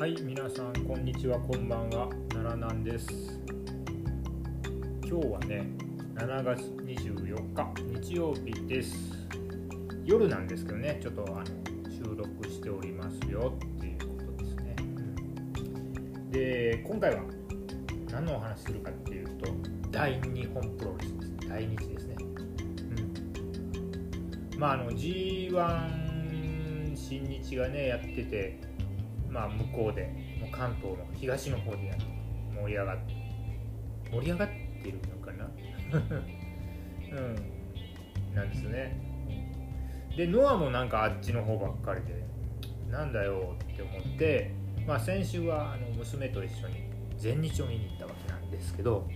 はい、皆さんこんにちは、こんばんは、奈良なんです。今日はね、7月24日日曜日です。夜なんですけどね、ちょっとあの収録しておりますよっていうことですね。うんで、今回は何のお話するかっていうと、大日本プロレスです。大日ですね。うん、まああの G1 新日がねやってて。まあ、向こうでもう関東の東の方でやって盛り上がって盛り上がってるのかな？うん。なんですね。でノアもなんかあっちの方ばっかりでなんだよって思って、まあ、先週はあの娘と一緒に全日を見に行ったわけなんですけど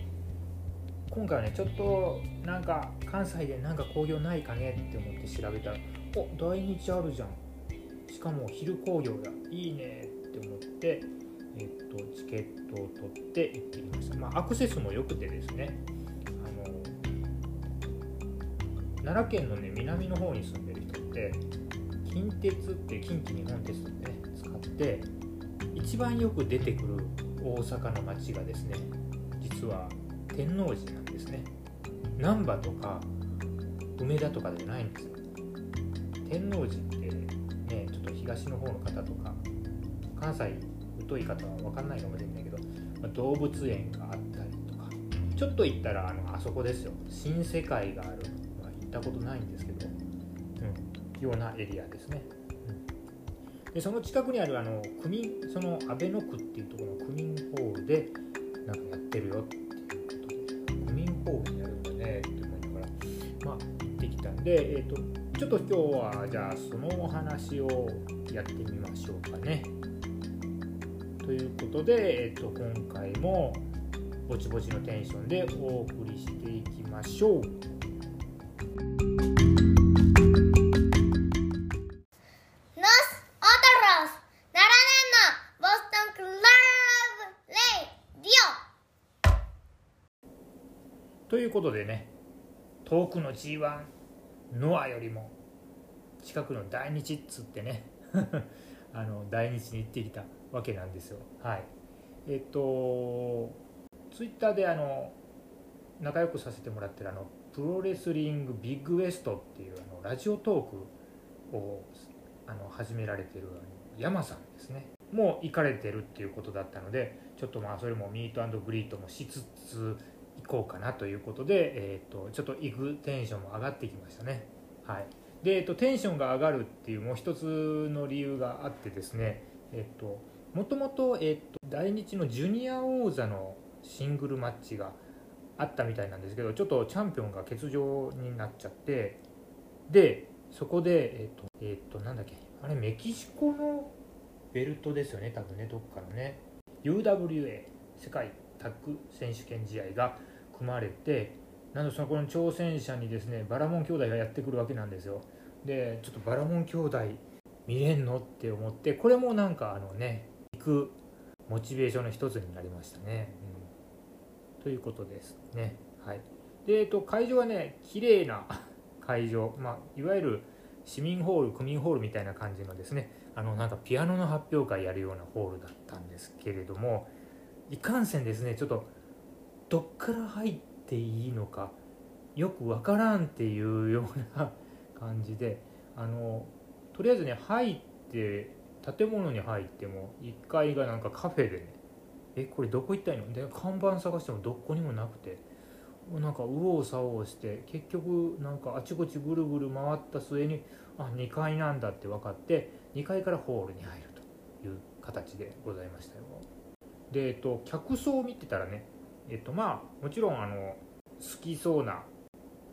今回はねちょっとなんか関西でなんか興行ないかねって思って調べたらお大日あるじゃん。かも昼興行だいいねって思って、えっと、チケットを取って行ってきました、まあ、アクセスも良くてですね。あの奈良県のね南の方に住んでる人って近鉄って近畿日本鉄道ね使って一番よく出てくる大阪の街がですね実は天王寺なんですね。難波とか梅田とかじゃないんですよ。天王寺東の方の方とか関西疎い方は分かんないかもしれないけど、まあ動物園があったりとかちょっと行ったらあのあそこですよ。新世界がある、まあ、行ったことないんですけど、うん、ようなエリアですね、うん、でその近くにあるあの区民その阿倍野区っていうところの区民ホールでなんかやってるよっていうことで区民ホールにやるんだねって思いながらまあ行ってきたんでえっ、とちょっと今日はじゃあそのお話をやってみましょうかね。ということで、えっと、今回もぼちぼちのテンションでお送りしていきましょう。ということでね遠くの G1 ノアよりも近くの大日っつってね あの大日に行ってきたわけなんですよ。はい、えっとツイッターであの仲良くさせてもらってるあのプロレスリングビッグウエストっていうあのラジオトークをあの始められてるあの山さんですねもう行かれてるっていうことだったのでちょっとまあそれもミートグリートもしつつ行こうかなということで、えー、とちょっと行くテンションも上がってきましたね。はい、で、えー、とテンションが上がるっていうもう一つの理由があってですね、えー、ともともと,、えー、と大日のジュニア王座のシングルマッチがあったみたいなんですけどちょっとチャンピオンが欠場になっちゃってでそこでえっ、とえっ、となんだっけあれメキシコのベルトですよね多分ねどっかのね。UWA 世界タッグ選手権試合が組まれてなんとそのこの挑戦者にですねバラモン兄弟がやってくるわけなんですよ。でちょっとバラモン兄弟見れんのって思ってこれもなんかあのね行くモチベーションの一つになりましたね、うん、ということですね。はい。で、えっと、会場はね綺麗な 会場、まあ、いわゆる市民ホール区民ホールみたいな感じのですねあのなんかピアノの発表会やるようなホールだったんですけれどもいかんせんですねちょっとどっから入っていいのかよくわからんっていうような感じであのとりあえずね入って建物に入っても1階がなんかカフェでねえこれどこ行ったらいいの？で看板探してもどこにもなくてなんか右往左往して結局なんかあちこちぐるぐる回った末にあ2階なんだって分かって2階からホールに入るという形でございましたよ。で、えっと、客層を見てたらねえっとまあもちろんあの好きそうな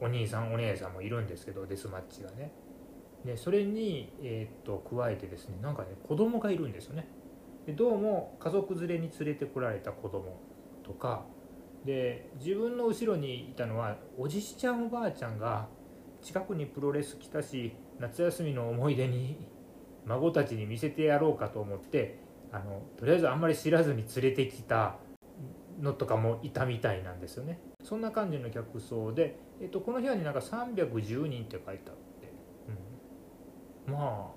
お兄さんお姉さんもいるんですけどデスマッチがね。でそれに、えっと加えてですねなんかね子供がいるんですよね。でどうも家族連れに連れてこられた子供とか。で自分の後ろにいたのはおじいちゃんおばあちゃんが近くにプロレス来たし夏休みの思い出に孫たちに見せてやろうかと思ってあのとりあえずあんまり知らずに連れてきたのとかもいたみたいなんですよね。そんな感じの客層で、えっと、この部屋になんか310人って書いてあって、うん、ま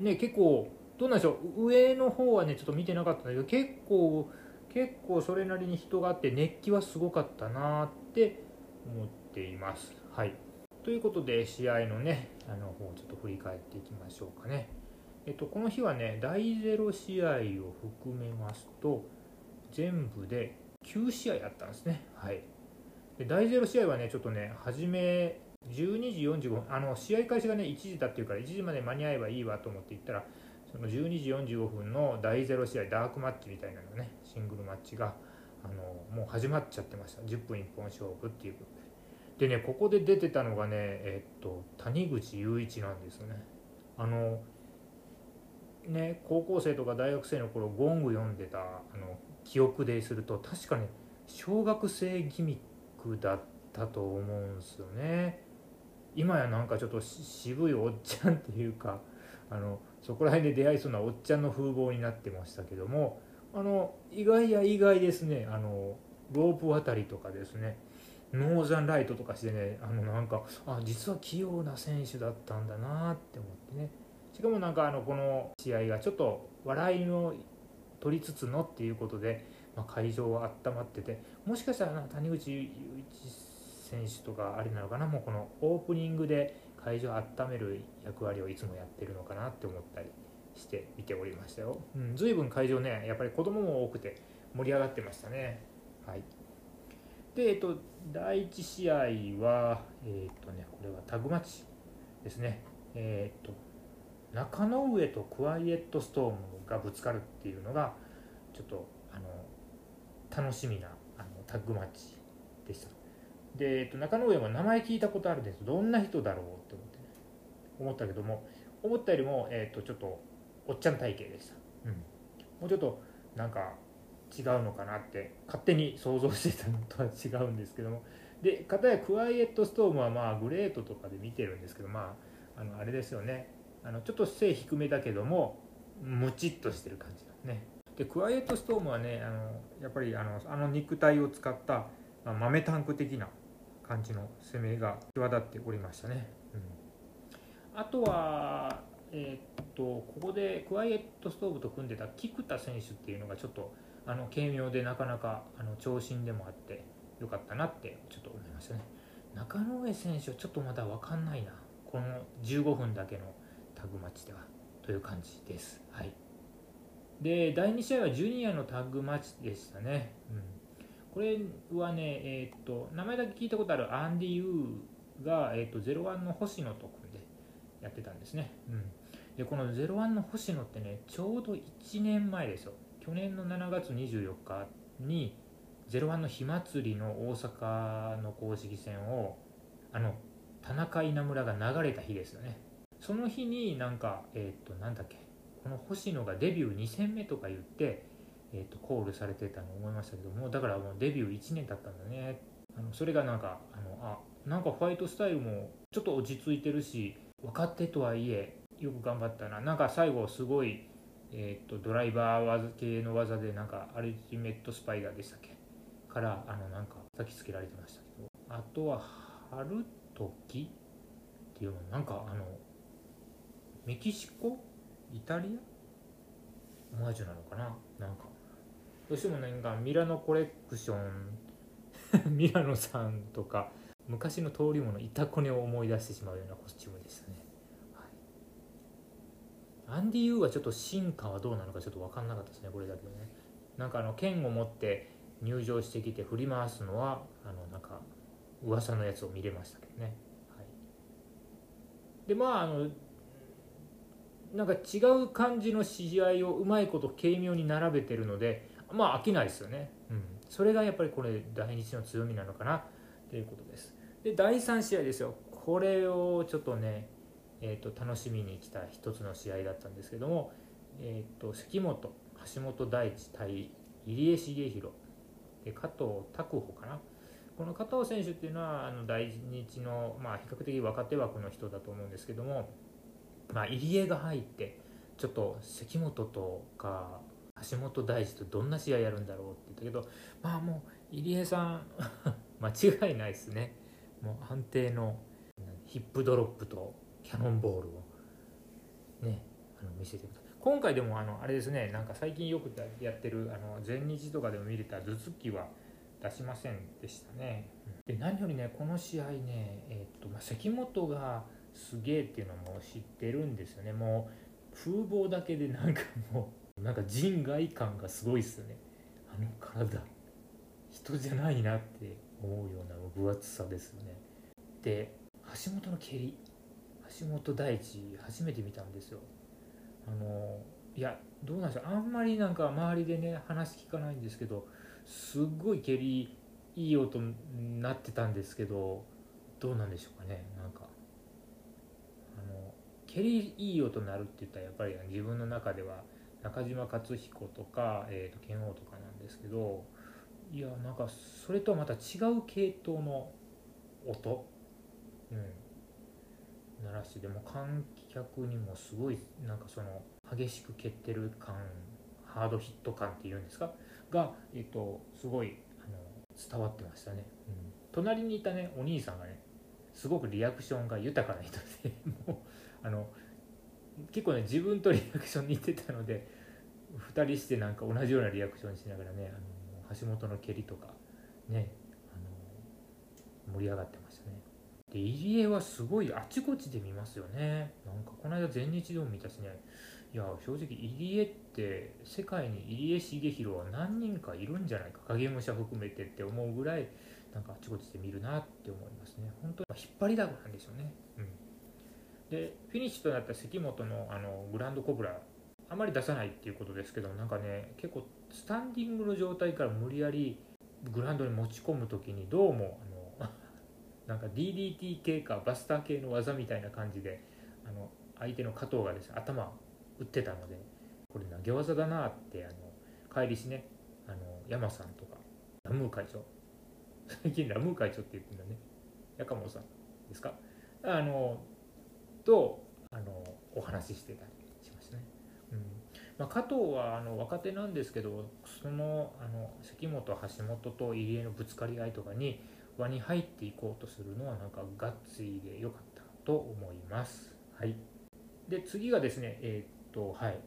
あね結構どうなんでしょう。上の方はねちょっと見てなかったんだけど結構結構それなりに人があって熱気はすごかったなって思っています。はい。ということで試合のねあの方をちょっと振り返っていきましょうかね。えっと、この日はね第0試合を含めますと全部で9試合あったんですね。はい、で第0試合はねちょっとね初め12時45分あの試合開始がね1時だっていうから1時まで間に合えばいいわと思って行ったらその12時45分の第0試合ダークマッチみたいなのねシングルマッチがあのもう始まっちゃってました。10分1本勝負っていうことで。でねここで出てたのがねえっと谷口雄一なんですよね。あのね高校生とか大学生の頃ゴング読んでたあの記憶ですると確かね小学生ギミックだったと思うんすよね。今やなんかちょっと渋いおっちゃんっていうかあのそこら辺で出会いそうなおっちゃんの風貌になってましたけどもあの意外や意外ですね。あのロープ渡りとかですね。ノーザンライトとかしてねあのなんかあ実は器用な選手だったんだなって思ってね。しかもなんかあのこの試合がちょっと笑いの取りつつのっていうことで、まあ、会場は温まっててもしかしたら谷口雄一選手とかあれなのかなもうこのオープニングで会場を温める役割をいつもやってるのかなって思ったりして見ておりましたよ、うん、随分会場ねやっぱり子供も多くて盛り上がってましたね。はい。で、えっと、第1試合はえっとねこれはタグマッチですね。えっと中野上とクワイエットストームがぶつかるっていうのがちょっとあの楽しみなあのタッグマッチでした。で、えっと、中野上も名前聞いたことあるんです。どんな人だろうって思って、ね、思ったけども思ったよりも、えっと、ちょっとおっちゃん体型でした、うん、もうちょっとなんか違うのかなって勝手に想像してたのとは違うんですけども。で片やクワイエットストームはまあグレートとかで見てるんですけどまああのあれですよね。あのちょっと背低めだけどもムチっとしてる感じだね。でクワイエットストームはねあのやっぱりあのあの肉体を使った、まあ、豆タンク的な感じの攻めが際立っておりましたね、うん、あとはえー、っとここでクワイエットストーブと組んでた菊田選手っていうのがちょっとあの軽妙でなかなかあの長身でもあってよかったなってちょっと思いましたね。中野上選手はちょっとまだ分かんないな。この15分だけのタグマッチではという感じです。はい、で第2試合はジュニアのタッグマッチでしたね。うん、これはね、えー、っと名前だけ聞いたことあるアンディ・ユーが、えー、っと01の星野と組んでやってたんですね。うん、でこの01の星野ってねちょうど1年前ですよ。去年の7月24日に01の火祭りの大阪の公式戦をあの田中稲村が流れた日ですよね。その日になんかえっ、ー、となんだっけこの星野がデビュー2戦目とか言って、えー、とコールされてたの思いましたけどもだからもうデビュー1年だったんだね。あのそれがなんかあのあなんかファイトスタイルもちょっと落ち着いてるし分かってとはいえよく頑張ったな。なんか最後すごい、えー、とドライバー技系の技でなんかアルティメットスパイダーでしたっけ？からあのなんか焚きつけられてましたけど。あとは春時っていうのなんかあのメキシコ？イタリア？オマージュなのかな？なんか。どうしてもなんかミラノコレクション。ミラノさんとか昔の通りものイタコネを思い出してしまうようなコスチュームでしたね、はい、アンディ・ユーはちょっと進化はどうなのかちょっと分かんなかったですねこれだけどね。なんかあの剣を持って入場してきて振り回すのはあのなんか噂のやつを見れましたけどね、はい、でまああのなんか違う感じの試合をうまいこと軽妙に並べてるのでまあ飽きないですよね、うん、それがやっぱりこれ大日の強みなのかなということです。で第3試合ですよ。これをちょっとね、えーと、楽しみに来た一つの試合だったんですけども、えーと、関本橋本大地対入江茂弘で加藤拓穂かな。この加藤選手っていうのはあの大日の、まあ、比較的若手枠の人だと思うんですけどもまあ、入江が入ってちょっと関本とか橋本大地とどんな試合やるんだろうって言ったけどまあもう入江さん 間違いないですねもう安定のヒップドロップとキャノンボールをねあの見せてください今回でもあのあれですねなんか最近よくやってるあの全日とかでも見れた頭突きは出しませんでしたね。で何よりねこの試合ね、えー、っとまあ、関本がすげえっていうのも知ってるんですよね。もう風貌だけでなんかもうなんか人外感がすごいですよね。あの体。人じゃないなって思うような分厚さですよね。で橋本の蹴り。橋本大地初めて見たんですよ。あのいやどうなんでしょう。あんまりなんか周りでね話聞かないんですけどすっごい蹴りいい音になってたんですけどどうなんでしょうかね。なんか蹴りいい音になるって言ったらやっぱり自分の中では中島克彦とか、えー、と剣王とかなんですけどいやなんかそれとはまた違う系統の音、うん、鳴らしてでも観客にもすごいなんかその激しく蹴ってる感ハードヒット感っていうんですか？が、えっと、すごいあの伝わってましたね、うん、隣にいたねお兄さんがねすごくリアクションが豊かな人でもうあの結構ね自分とリアクション似てたので2人してなんか同じようなリアクションしながらねあの橋本の蹴りとかねあの盛り上がってましたね。で入江はすごいあちこちで見ますよね。なんかこの間全日でも見たしね。いや正直入江って世界に入江茂弘は何人かいるんじゃないか。影武者含めてって思うぐらいなんかあちこちで見るなって思いますね。本当に引っ張りだこなんでしょうね、うん、でフィニッシュとなった関本のあのグランドコブラあまり出さないっていうことですけどなんかね結構スタンディングの状態から無理やりグラウンドに持ち込む時にどうもあの なんか DDT 系かバスター系の技みたいな感じであの相手の加藤がですね頭打ってたのでこれ投げ技だなってあの帰りしねあの山さんとかラムー会長。最近ラムー会長って言ってるんだね。やかもさんですか？あのとあのお話ししてたりしましたね、うん。まあ、加藤はあの若手なんですけどそのあの関本橋本と入江のぶつかり合いとかに輪に入っていこうとするのはなんかガッツイで良かったと思います。はい。で次がですねえー、とはい。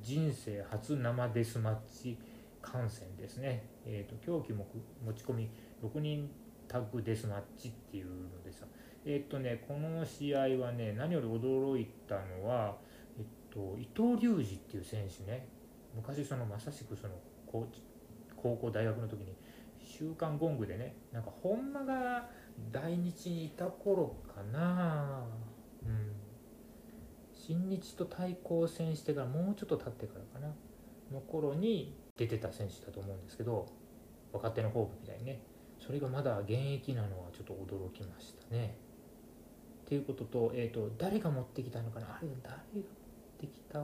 人生初生デスマッチ観戦ですね、えーと、狂気も持ち込み6人タッグデスマッチっていうのでさ。えっ、とねこの試合はね何より驚いたのは、えっと、伊藤隆二っていう選手ね。昔そのまさしくその高高校大学の時に「週刊ゴング」でねなんか本間が大日にいた頃かな。うん。新日と対抗戦してからもうちょっと経ってからかな。の頃に出てた選手だと思うんですけど若手のホープみたいにね。それがまだ現役なのはちょっと驚きましたね。っていうことと,、えーと、誰が持ってきたのかな？あれ誰が持ってきた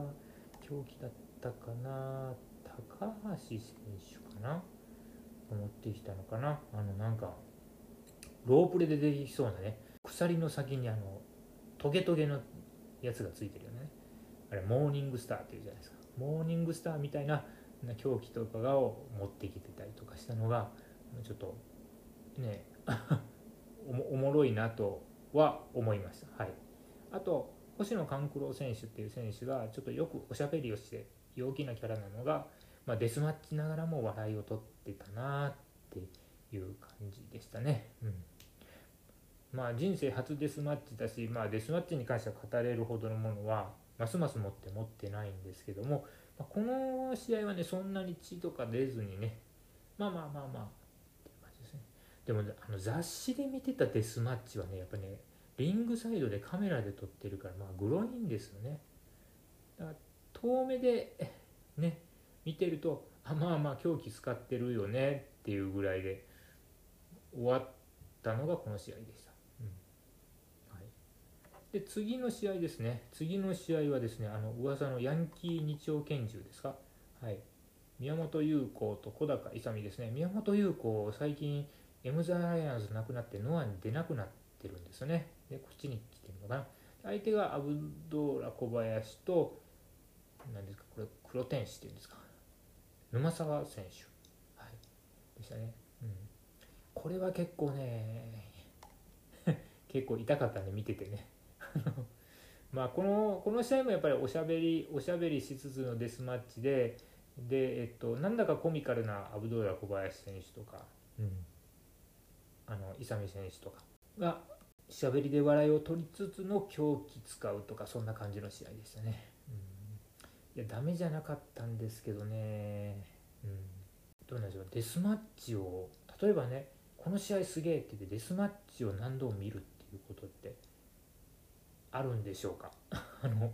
競技だったかな？高橋選手かな？持ってきたのかな？あのなんかロープレで出てきそうなね鎖の先にあのトゲトゲのやつがついてるよね。あれモーニングスターっていうじゃないですか。モーニングスターみたいな狂気とかを持ってきてたりとかしたのがちょっとね おもろいなとは思いました、はい、あと星野勘九郎選手っていう選手がちょっとよくおしゃべりをして陽気なキャラなのが、まあ、デスマッチながらも笑いを取ってたなっていう感じでしたね。うん。まあ、人生初デスマッチだし、まあ、デスマッチに関しては語れるほどのものはますます持って持ってないんですけども、まあ、この試合はねそんなに血とか出ずにねまあまあまあまあっていう感じですねでもあの雑誌で見てたデスマッチはねやっぱねリングサイドでカメラで撮ってるからまあグロいんですよね。だから遠目でね見てるとあまあまあ狂気使ってるよねっていうぐらいで終わったのがこの試合でした。うん。はい。で次の試合ですね。次の試合はですねあの噂のヤンキー日曜拳銃ですか？はい。宮本優子と小高勇ですね。宮本優子最近エムザ・アライアンスなくなってノアに出なくなってるんですよね。でこっちに来てるのかな。相手がアブドーラ小林と何ですかこれ黒天使っていうんですか。沼沢選手、はい、でしたね、うん、これは結構ね 結構痛かったんで見ててね。まあ、このこの試合もやっぱりおしゃべりおしゃべりしつつのデスマッチでで、えっと、なんだかコミカルなアブドーラ小林選手とか、うん。あの伊佐美選手とかがしゃべりで笑いを取りつつの狂気使うとかそんな感じの試合でしたね。うん、いやダメじゃなかったんですけどね、うん、どうなんでしょう。デスマッチを例えばねこの試合すげえって言ってデスマッチを何度も見るっていうことってあるんでしょうか。あの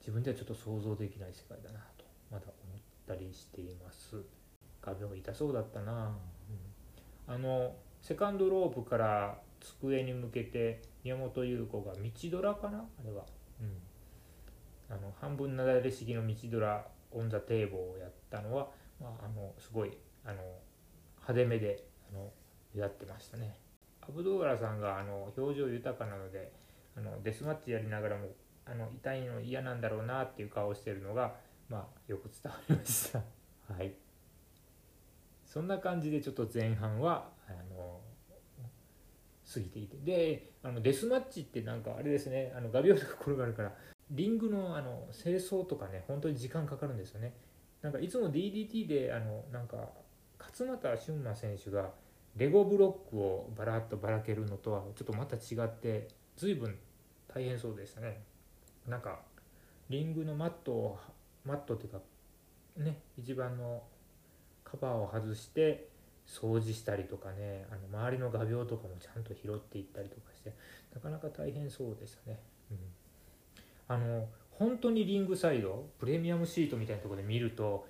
自分ではちょっと想像できない世界だなとまだ思ったりしています。画面痛そうだったな、うん、あのセカンドロープから机に向けて宮本優子が道ドラかな？あれは、うん、あの半分なだれ式の道ドラオン・ザ・テーブルをやったのは、まあ、あのすごいあの派手めであのやってましたね。アブドーラさんがあの表情豊かなのであのデスマッチやりながらもあの痛いの嫌なんだろうなっていう顔をしてるのが、まあ、よく伝わりました。はい。そんな感じでちょっと前半はあの過ぎていて。であのデスマッチってなんかあれですね。あの画鋲とか転がるからリングのあの清掃とかね本当に時間かかるんですよね。なんかいつも DDT であのなんか勝俣俊馬選手がレゴブロックをバラッとばらけるのとはちょっとまた違って随分大変そうでしたね。なんかリングのマットをマットっていうかね一番のカバーを外して掃除したりとかねあの周りの画鋲とかもちゃんと拾っていったりとかしてなかなか大変そうでしたね、うん、あの本当にリングサイドプレミアムシートみたいなとこで見ると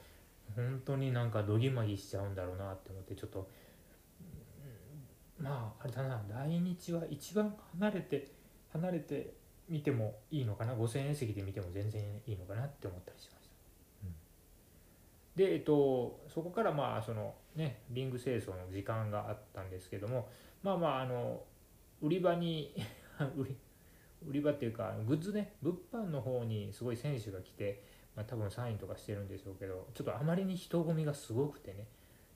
本当になんかどぎまぎしちゃうんだろうなって思ってちょっと、まああれだな来日は一番離れて離れて見てもいいのかな？5000円席で見ても全然いいのかなって思ったりしました、うん、でえっとそこからまあそのねリング清掃の時間があったんですけどもまあまああの売り場に 売り場っていうかグッズね物販の方にすごい選手が来て、まあ、多分サインとかしてるんでしょうけどちょっとあまりに人混みがすごくてね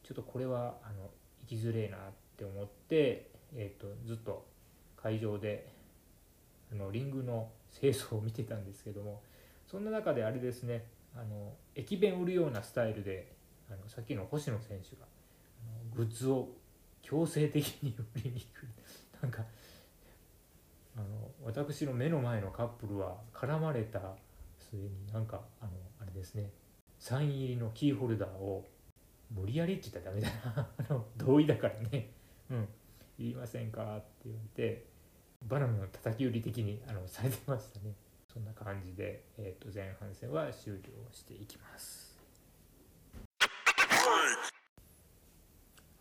ちょっとこれはあの行きづれえなって思って、えーとずっと会場であのリングの清掃を見てたんですけどもそんな中であれですねあの駅弁売るようなスタイルであのさっきの星野選手があのグッズを強制的に売りに来る なんかあの私の目の前のカップルは絡まれた末になんかあのあれですね。サイン入りのキーホルダーを無理やりって言ったらダメだな。あの同意だからね。うん。言いませんか？って言われてバナナの叩き売り的にあのされてましたね。そんな感じで、えー、と前半戦は終了していきます。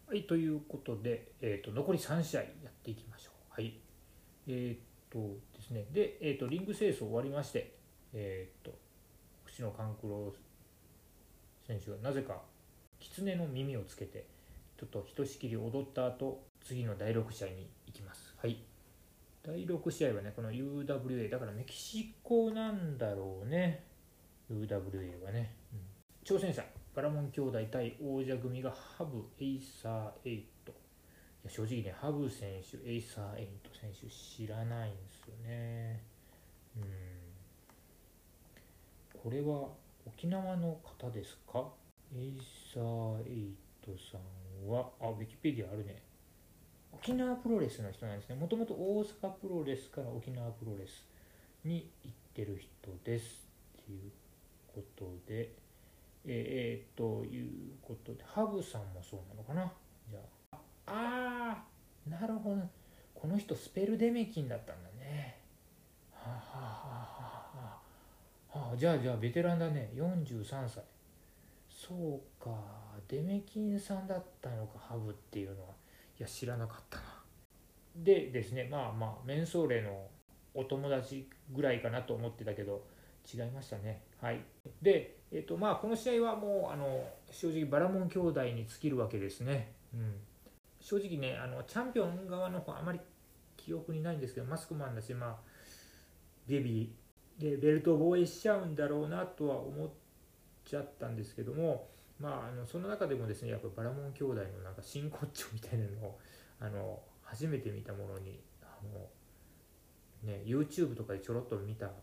はい。ということで、えー、と残り3試合やっていきましょう。はい。えっ、ー、とですね。で、えー、とリング清掃終わりましてえっ、ー、と星野勘九郎選手がなぜか狐の耳をつけてちょっとひとしきり踊った後次の第6試合に行きます。はい。第6試合はね、この UWA、だからメキシコなんだろうね、UWA はね。うん、挑戦者、バラモン兄弟対王者組がハブ、エイサー8。いや正直ね、ハブ選手、エイサー8選手知らないんですよね。うん。これは沖縄の方ですか？エイサー8さんは、あ、ウィキペディアあるね。沖縄プロレスの人なんですね。もともと大阪プロレスから沖縄プロレスに行ってる人ですっていうことでえー、ということでハブさんもそうなのかな？じゃあ。ああなるほど。この人スペルデメキンだったんだね。はあ、はあはあはあ、はあ、じゃあじゃあベテランだね。43歳。そうか。デメキンさんだったのかハブっていうのは。や知らなかったな。でですねまあまあメンソーレのお友達ぐらいかなと思ってたけど違いましたね。はい。でえっ、ー、とまあこの試合はもうあの正直バラモン兄弟に尽きるわけですね。うん。正直ねあのチャンピオン側の方あまり記憶にないんですけどマスクマンだしまあベビーでベルトを防衛しちゃうんだろうなとは思っちゃったんですけどもまあ、あのその中でもですねやっぱバラモン兄弟のなんか真骨頂みたいなのをあの初めて見たものにあの、ね、YouTube とかでちょろっと見たの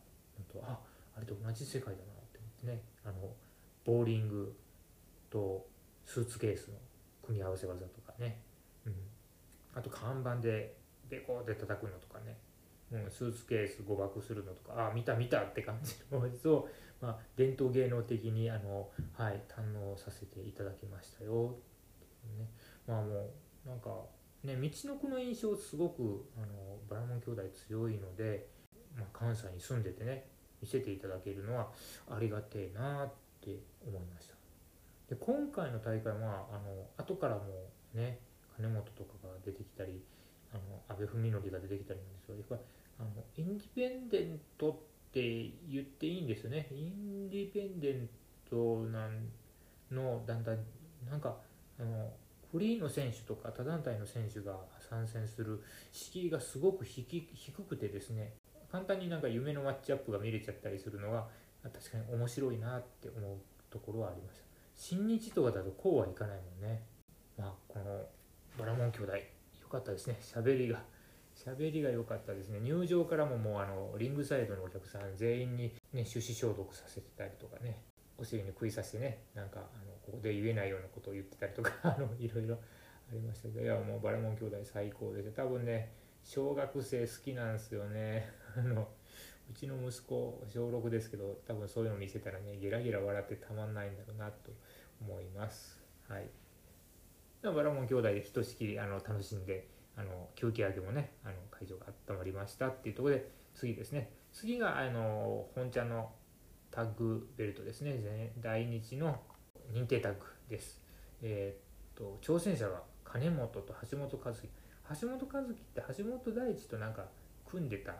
とああれと同じ世界だなって思ってねあのボーリングとスーツケースの組み合わせ技とかね、うん、あと看板でベコーって叩くのとかね、うん、スーツケース誤爆するのとかああ見た見たって感じのやつを、まあ、伝統芸能的にあの、はい、堪能させていただきましたよ。ね。まあもうなんかね道のくの印象すごくあのバラモン兄弟強いので、まあ、関西に住んでてね見せていただけるのはありがてえなって思いました。で今回の大会はあの後からもね金本とかが出てきたりあの阿部文則が出てきたりなんですけどやっぱりあのインディペンデントって言っていいんですよね。インディペンデントなんのだんだんなんかあのフリーの選手とか他団体の選手が参戦する敷居がすごく低くてですね。簡単になんか夢のマッチアップが見れちゃったりするのが確かに面白いなって思うところはありました。新日とかだとこうはいかないもんね。まあこのバラモン兄弟良かったですね。喋りが。喋りが良かったですね。入場からももうあのリングサイドのお客さん全員にね手指消毒させてたりとかね。お尻に食いさせてねなんかあのここで言えないようなことを言ってたりとか あのいろいろありましたけど。いやもうバラモン兄弟最高です多分ね小学生好きなんですよね。あのうちの息子小6ですけど多分そういうの見せたらねゲラゲラ笑ってたまんないんだろうなと思います。はい。バラモン兄弟でひとしきりあの楽しんであの休憩明けもねあの会場が温まりましたっていうところで次ですね。次があの本茶のタッグベルトですね。大日の認定タッグです。えー、っと挑戦者が金本と橋本和樹。橋本和樹って橋本大地となんか組んでたっ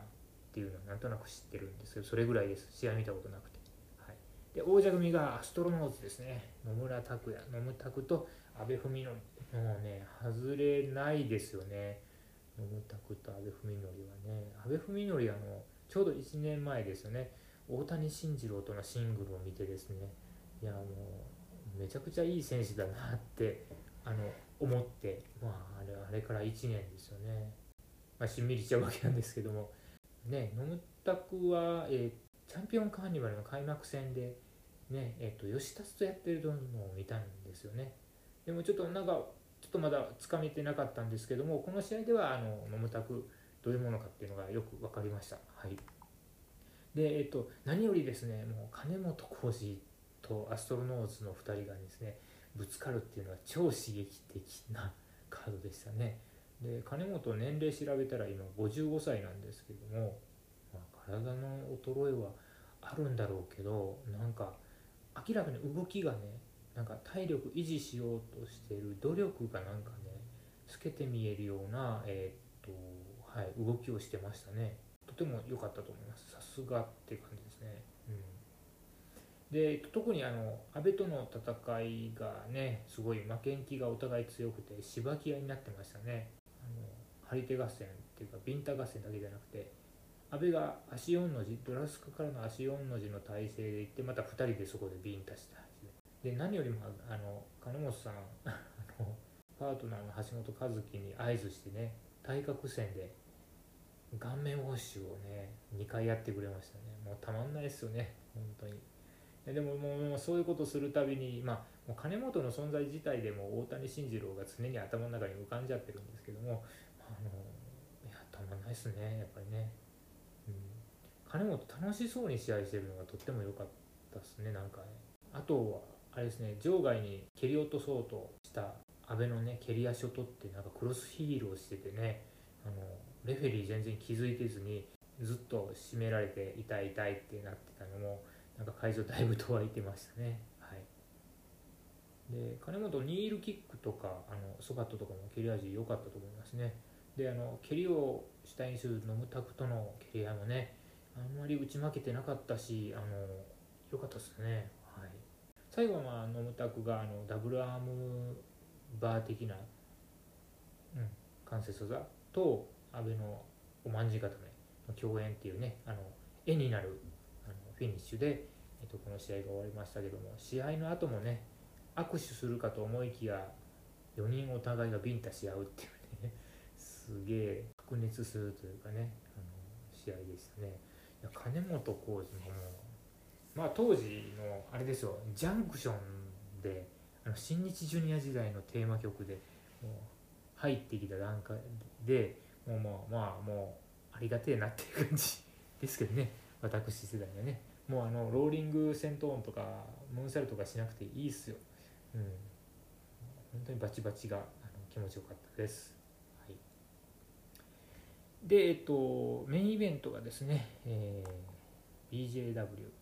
ていうのはなんとなく知ってるんですけどそれぐらいです。試合見たことなくて、はい、で王者組がアストロノーズですね。野村拓也野村拓と阿部文則もうね外れないですよね。野村拓と阿部文則はね。阿部文則あのちょうど1年前ですよね。大谷慎次郎とのシングルを見てですね。いやもうめちゃくちゃいい選手だなってあの思って。まああれあれから1年ですよね、まあ、しんみりちゃうわけなんですけども。ね野村拓は、えー、チャンピオンカーニバルの開幕戦でねえーと、吉達とやってるのを見たんですよね。でもちょっとなんかちょっとまだつかめてなかったんですけどもこの試合ではあの野村拓どういうものかっていうのがよく分かりました。はい。でえっ、と何よりですねもう金本浩二とアストロノーズの2人がですねぶつかるっていうのは超刺激的なカードでしたね。で金本年齢調べたら今55歳なんですけども、まあ、体の衰えはあるんだろうけどなんか明らかに動きがねなんか体力維持しようとしてる努力がなんかね透けて見えるような、えー、っとはい、動きをしてましたね。とても良かったと思います。さすがって感じですね、うん、で特にあの安倍との戦いがねすごい負けん気がお互い強くてしばき合いになってましたね。あの張り手合戦っていうかビンタ合戦だけじゃなくて安倍が足4の字ドラスクからの足4の字の体勢で行ってまた2人でそこでビンタした。で何よりもあの金本さん あのパートナーの橋本和樹に合図してね対角線で顔面ウォッシュをね2回やってくれましたね。もうたまんないですよね本当に。でももうそういうことするたびにまあもう金本の存在自体でも大谷慎次郎が常に頭の中に浮かんじゃってるんですけどもあのいやたまんないですねやっぱりね、うん、金本楽しそうに試合してるのがとっても良かったですねなんかね。あとはあれですね場外に蹴り落とそうとした阿部のね蹴り足を取ってなんかクロスヒールをしててねあのレフェリー全然気づいてずにずっと締められて痛い痛いってなってたのもなんか会場だいぶとはいてましたね。はい。で金本ニールキックとかあのソバットとかも蹴り味良かったと思いますね。であの蹴りを主体にするノムタクとの蹴り合いもねあんまり打ち負けてなかったしあの良かったですね。はい。最後はまあノムタクがあのダブルアームバー的な、うん、関節技と安倍のおまんじ固めの共演っていうねあの絵になるあのフィニッシュで、えっと、この試合が終わりましたけども試合の後もね握手するかと思いきや4人お互いがビンタし合うっていうねすげえ白熱するというかねあの試合でしたね。いや金本浩二ももうまあ当時のあれですよジャンクションであの新日ジュニア時代のテーマ曲でもう入ってきた段階でもうもうまあもうありがてえなっていう感じですけどね私世代はね。もうあのローリング戦闘音とかムーンサルとかしなくていいっすよ、うん、本当にバチバチが気持ちよかったです、でえっとメインイベントがですね、えー BJW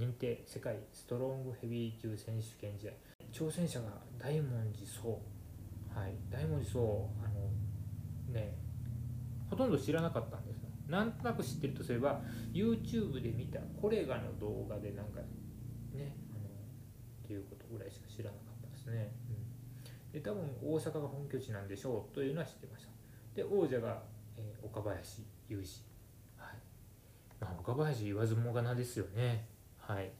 認定世界ストロングヘビー級選手権試合。挑戦者が大文字壮はい。大文字壮あのねほとんど知らなかったんですよ。なんとなく知ってるとすれば YouTube で見たコレガの動画でなんかねあのっていうことぐらいしか知らなかったですね、うん、で多分大阪が本拠地なんでしょうというのは知ってました。で王者が、えー岡林雄二。はい。まあ岡林言わずもがなですよね。はい。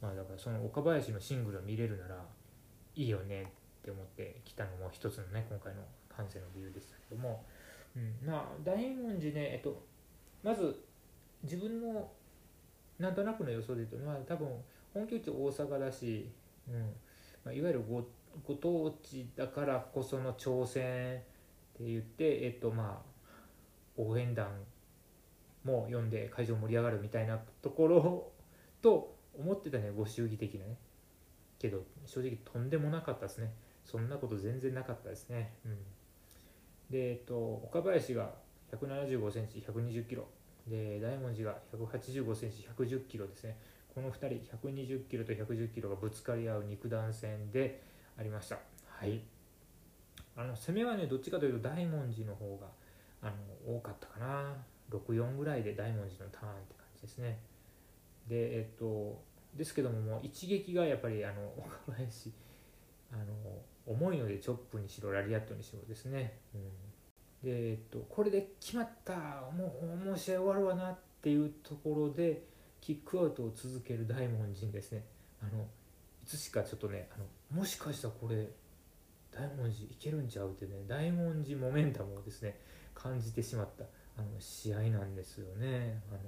まあだからその岡林のシングルを見れるならいいよねって思って来たのも一つのね今回の観戦の理由でしたけども、うん、まあ大文字ねえっとまず自分のなんとなくの予想で言うとまあ多分本拠地大阪だし、うん。まあ、いわゆるごご当地だからこその挑戦って言ってえっとまあ応援団も呼んで会場盛り上がるみたいなところと思ってたねご祝儀的なね。けど正直とんでもなかったですね。そんなこと全然なかったですね。うん。でえっと岡林が175センチ120キロ。で大文字が185センチ110キロですね。この2人120キロと110キロがぶつかり合う肉弾戦でありました。はい。あの攻めはねどっちかというと大文字の方があの多かったかな。64ぐらいで大文字のターンって感じですね。でえっとですけどももう一撃がやっぱりあの 岡林あの重いのでチョップにしろラリアットにしろですね、うん、でえっとこれで決まった。もうもう試合終わるわなっていうところでキックアウトを続ける大文字ですね。あのいつしかちょっとねあのもしかしたらこれ大文字いけるんちゃうってね大文字モメンタムをですね感じてしまったあの試合なんですよね。あの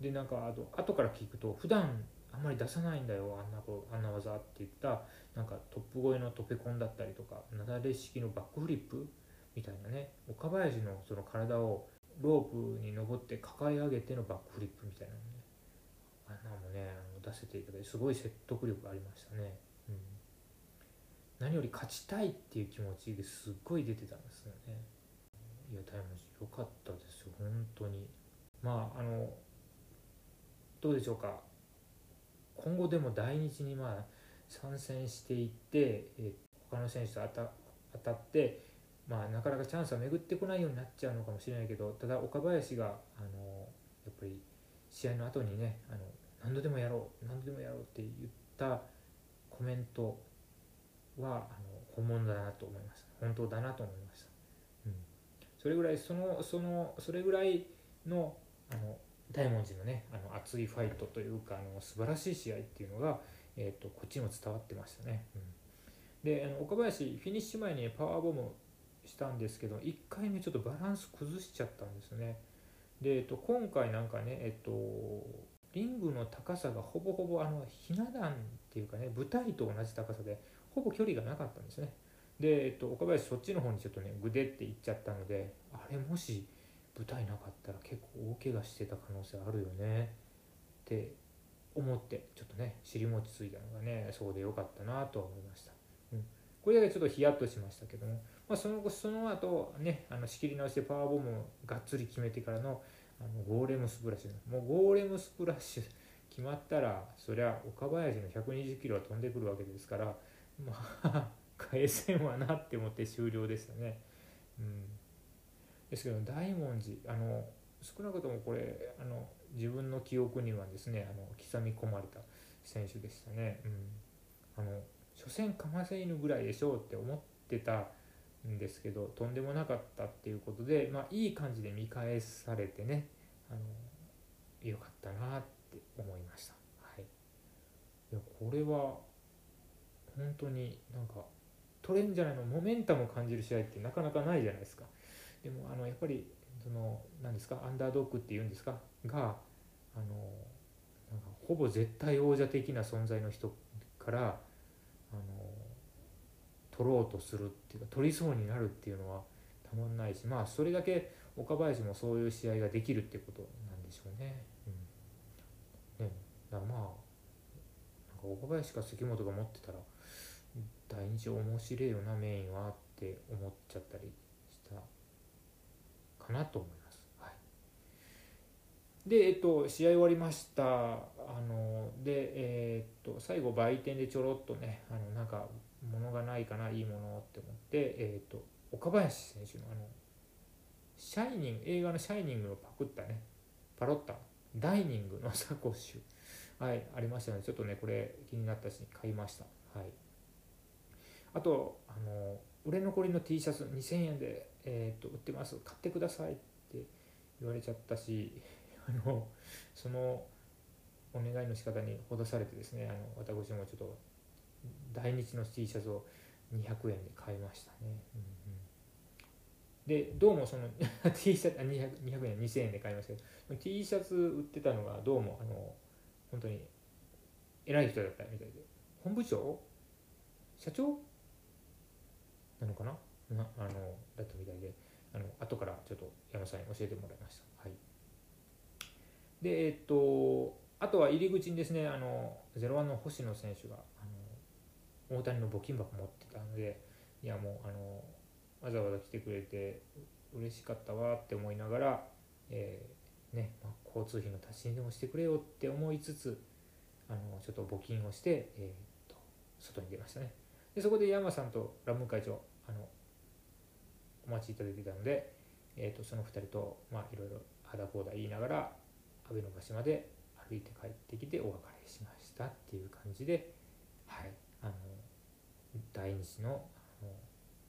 でなんかあと後から聞くと普段あんまり出さないんだよあんなこあんな技って言ったなんかトップ越えのトペコンだったりとかなだれ式のバックフリップみたいなね岡林のその体をロープに登って抱え上げてのバックフリップみたいなのね。あんなもねあの出せていただいてすごい説得力ありましたね、うん、何より勝ちたいっていう気持ちがすっごい出てたんですよね。いや大文字良かったですよ本当に。まああのどうでしょうか？今後でも大日にまあ参戦していって、えー他の選手と当た当たって、まあ、なかなかチャンスは巡ってこないようになっちゃうのかもしれないけどただ岡林があのやっぱり試合の後にねあの何度でもやろう何度でもやろうって言ったコメントはあの本物だなと思いました。本当だなと思いました、うん、それぐらいそのそのそれぐらいのあの大文字のねあの熱いファイトというかあの素晴らしい試合っていうのが、えー、とこっちにも伝わってましたね、うん、であの岡林フィニッシュ前にパワーボムしたんですけど1回目ちょっとバランス崩しちゃったんですね。で、えっと、今回なんかねえっとリングの高さがほぼほぼあのひな壇っていうかね舞台と同じ高さでほぼ距離がなかったんですね。で、えっと、岡林そっちの方にちょっとねグデっていっちゃったのであれもし舞台なかったら結構大怪我してた可能性あるよね。って思ってちょっとね尻餅ついたのがねそうでよかったなとは思いました、うん、これだけちょっとヒヤッとしましたけども、まあ、その後その後ねあの仕切り直してパワーボムをがっつり決めてからのあのゴーレムスプラッシュ。もうゴーレムスプラッシュ決まったらそりゃ岡林の120キロは飛んでくるわけですからまあ 返せんわなって思って終了でしたね、うん、ですけど大文字あの少なくともこれあの自分の記憶にはですねあの刻み込まれた選手でしたね、うん、あの所詮かませ犬ぐらいでしょうって思ってたんですけどとんでもなかったっていうことで、まあ、いい感じで見返されてねあのよかったなって思いました、はい、いやこれは本当になんか取れんじゃないのモメンタムを感じる試合ってなかなかないじゃないですか。でもあのやっぱりその何ですかアンダードッグっていうんですかがあのなんかほぼ絶対王者的な存在の人からあの取ろうとするっていうか取りそうになるっていうのはたまんないしまあそれだけ岡林もそういう試合ができるってことなんでしょうね。うん、ねだからまあなんか岡林か関本が持ってたら第二面白いよなメインはって思っちゃったりしたかなと思います。はい、で、えっと、試合終わりました。あので、えー、っと最後売店でちょろっとねあのなんか物がないかないいものって思って、えー、っと岡林選手のあのシャイニング映画の「シャイニング」のパクったねパロッタダイニングのサコッシュ。はいありましたのでちょっとねこれ気になったし買いました。はい。あとあの売れ残りの T シャツ2000円で、えー、と売ってます。買ってくださいって言われちゃったし あのそのお願いの仕方にほだされてですねあの私もちょっと大日の T シャツを200円で買いましたね、うんうん、でどうもその T シャツ 200, 200円2000円で買いましたけど T シャツ売ってたのがどうもあの本当に偉い人だったみたいで。本部長？社長？なのかな？なあのだったみたいであの後からちょっと山さんに教えてもらいました。はい、でえっとあとは入り口にですねあの01の星野選手があの大谷の募金箱持ってたのでいやもうあのわざわざ来てくれて嬉しかったわって思いながら、えーねまあ、交通費の足しにでもしてくれよって思いつつあのちょっと募金をして、えー、と外に出ましたね。でそこで山さんとラム会長あのお待ちいただいてたので、えー、とその2人と、まあ、いろいろあだこうだ言いながら阿部の橋まで歩いて帰ってきてお別れしましたっていう感じで、はい、あの第二次のあの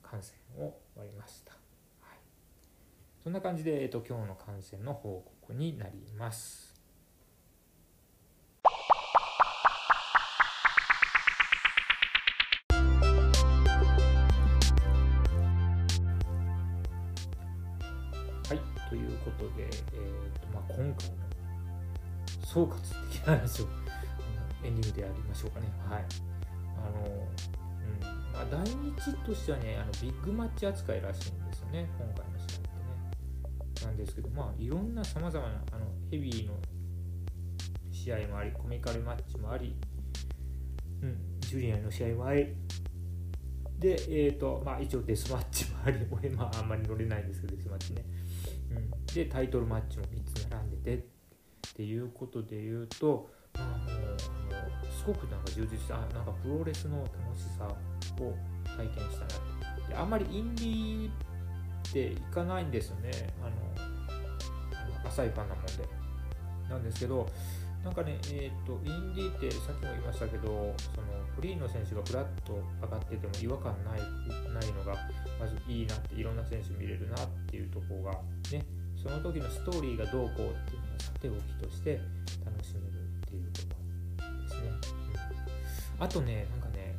観戦を終わりました、はい、そんな感じで、えー、と今日の観戦の報告になります。ことで、えーとまあ、今回の総括的な話をエンディングでやりましょうかね。はい。あの、うん、まあ、大日としてはね、あのビッグマッチ扱いらしいんですよね、今回の試合ってね。なんですけど、まあ、いろんなさまざまなあのヘビーの試合もあり、コミカルマッチもあり、うん、ジュリアンの試合もあり、で、えーとまあ、一応デスマッチもあり、俺、まあ、あんまり乗れないんですけど、デスマッチね。うん、で、タイトルマッチも3つ並んでてっていうことで言うと、あ、のすごくなんか充実した、あなんかプロレスの楽しさを体験したな。であんまりインディーって行かないんですよね、あの浅いファンなもんで。なんですけど、なんかね、えーと、インディーってさっきも言いましたけど、そのフリーの選手がフラッと上がってても違和感ないないのがまずいいなって、いろんな選手見れるなっていうところが、ね、その時のストーリーがどうこうっていうのはさておきとして楽しめるっていうことですね。あとね、なんかね、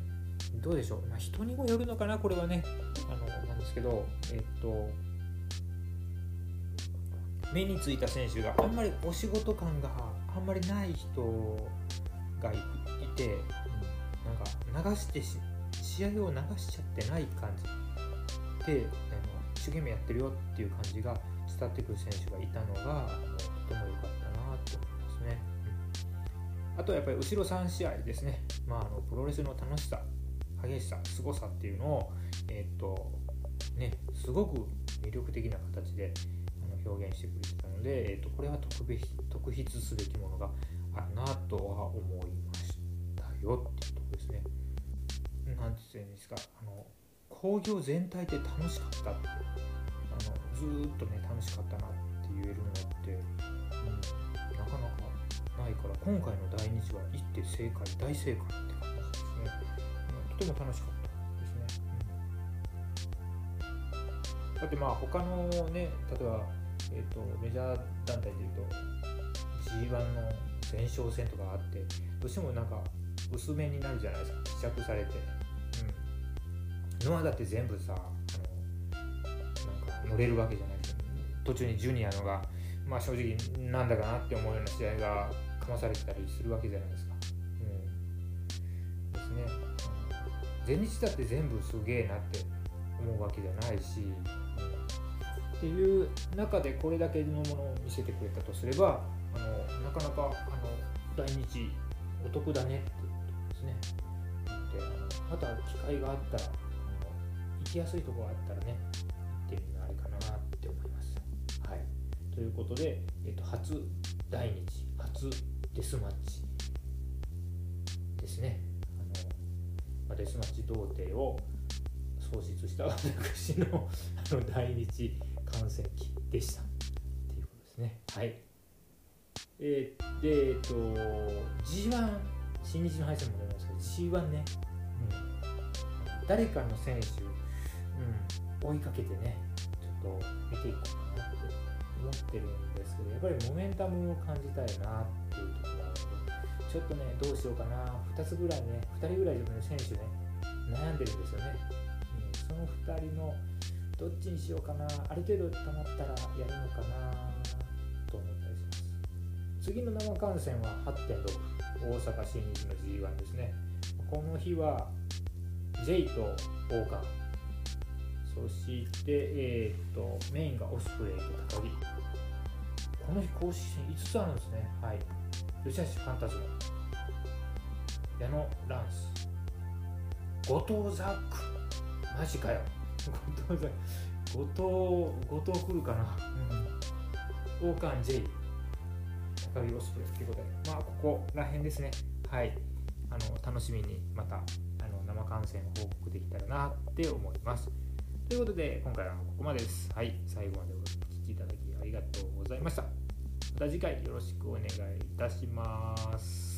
どうでしょう、まあ、人にもよるのかな、これはね、あのなんですけど、えっと、目についた選手があんまりお仕事感があんまりない人がいて、うん、なんか流してし試合を流しちゃってない感じ。であの一生懸命やってるよっていう感じが伝わってくる選手がいたのがとても良かったなと思いますね、うん、あとはやっぱり後ろ3試合ですね、まあ、あのプロレスの楽しさ激しさ凄さっていうのをえー、っとねすごく魅力的な形で表現してくれてたので、えー、とこれは特別特筆すべきものがあるなとは思いましたよっていうところですね。なんて言うんですか？あの興行全体で楽しかったって。ずっとね楽しかったなって言えるのって、うん、なかなかないから今回の第2次は一手正解大正解って感じですね、うん、とても楽しかったですね。うん、だってまあ他のね例えばえーと、メジャー団体でいうと G1 の前哨戦とかあってどうしてもなんか薄めになるじゃないですか。試着されて、うん、ノアだって全部さ乗れるわけじゃないですか途中にジュニアのがまあ、正直なんだかなって思うような試合がかまされてたりするわけじゃないですか。うん、ですね。全日だって全部すげえなって思うわけじゃないし、うん、っていう中でこれだけのものを見せてくれたとすればあのなかなかあの来日お得だねっていうことですね。であのまた機会があったらあの行きやすいところがあったらねということで、えっと、初来日初デスマッチですね。あのまあ、デスマッチ童貞を創出した 私のあの来日観戦記でしたっていうことですね。はい。えー、で、えっと、G1、新日の敗戦も出ますけど、G1 ね、うん、誰かの選手、うん、追いかけてね、ちょっと見ていこうかな思ってるんですけど、やっぱりモメンタムを感じたいなっていうところがあるので、ちょっとね、どうしようかな、2つぐらいね、2人ぐらいでもね、選手ね、悩んでるんですよね。うん、その2人のどっちにしようかな、ある程度溜まったらやるのかなと思ったりします。次の生観戦は8.6大阪新日の G1 ですねこの日は J と王冠そして、えー、とメインがオスプレイと高木。この日公式戦5つあるんですね。はい。吉橋ファンタズム矢野ランス。後藤ザック。マジかよ。後藤ザック。後藤後藤来るかな、うん、王冠 J 高木オスプレイということで、まあ、ここら辺ですね。はい。あの、楽しみにまた、あの、生観戦報告できたらなって思います。ということで、今回はここまでです。はい。最後までお聴きいただきありがとうございました。また次回よろしくお願いいたします。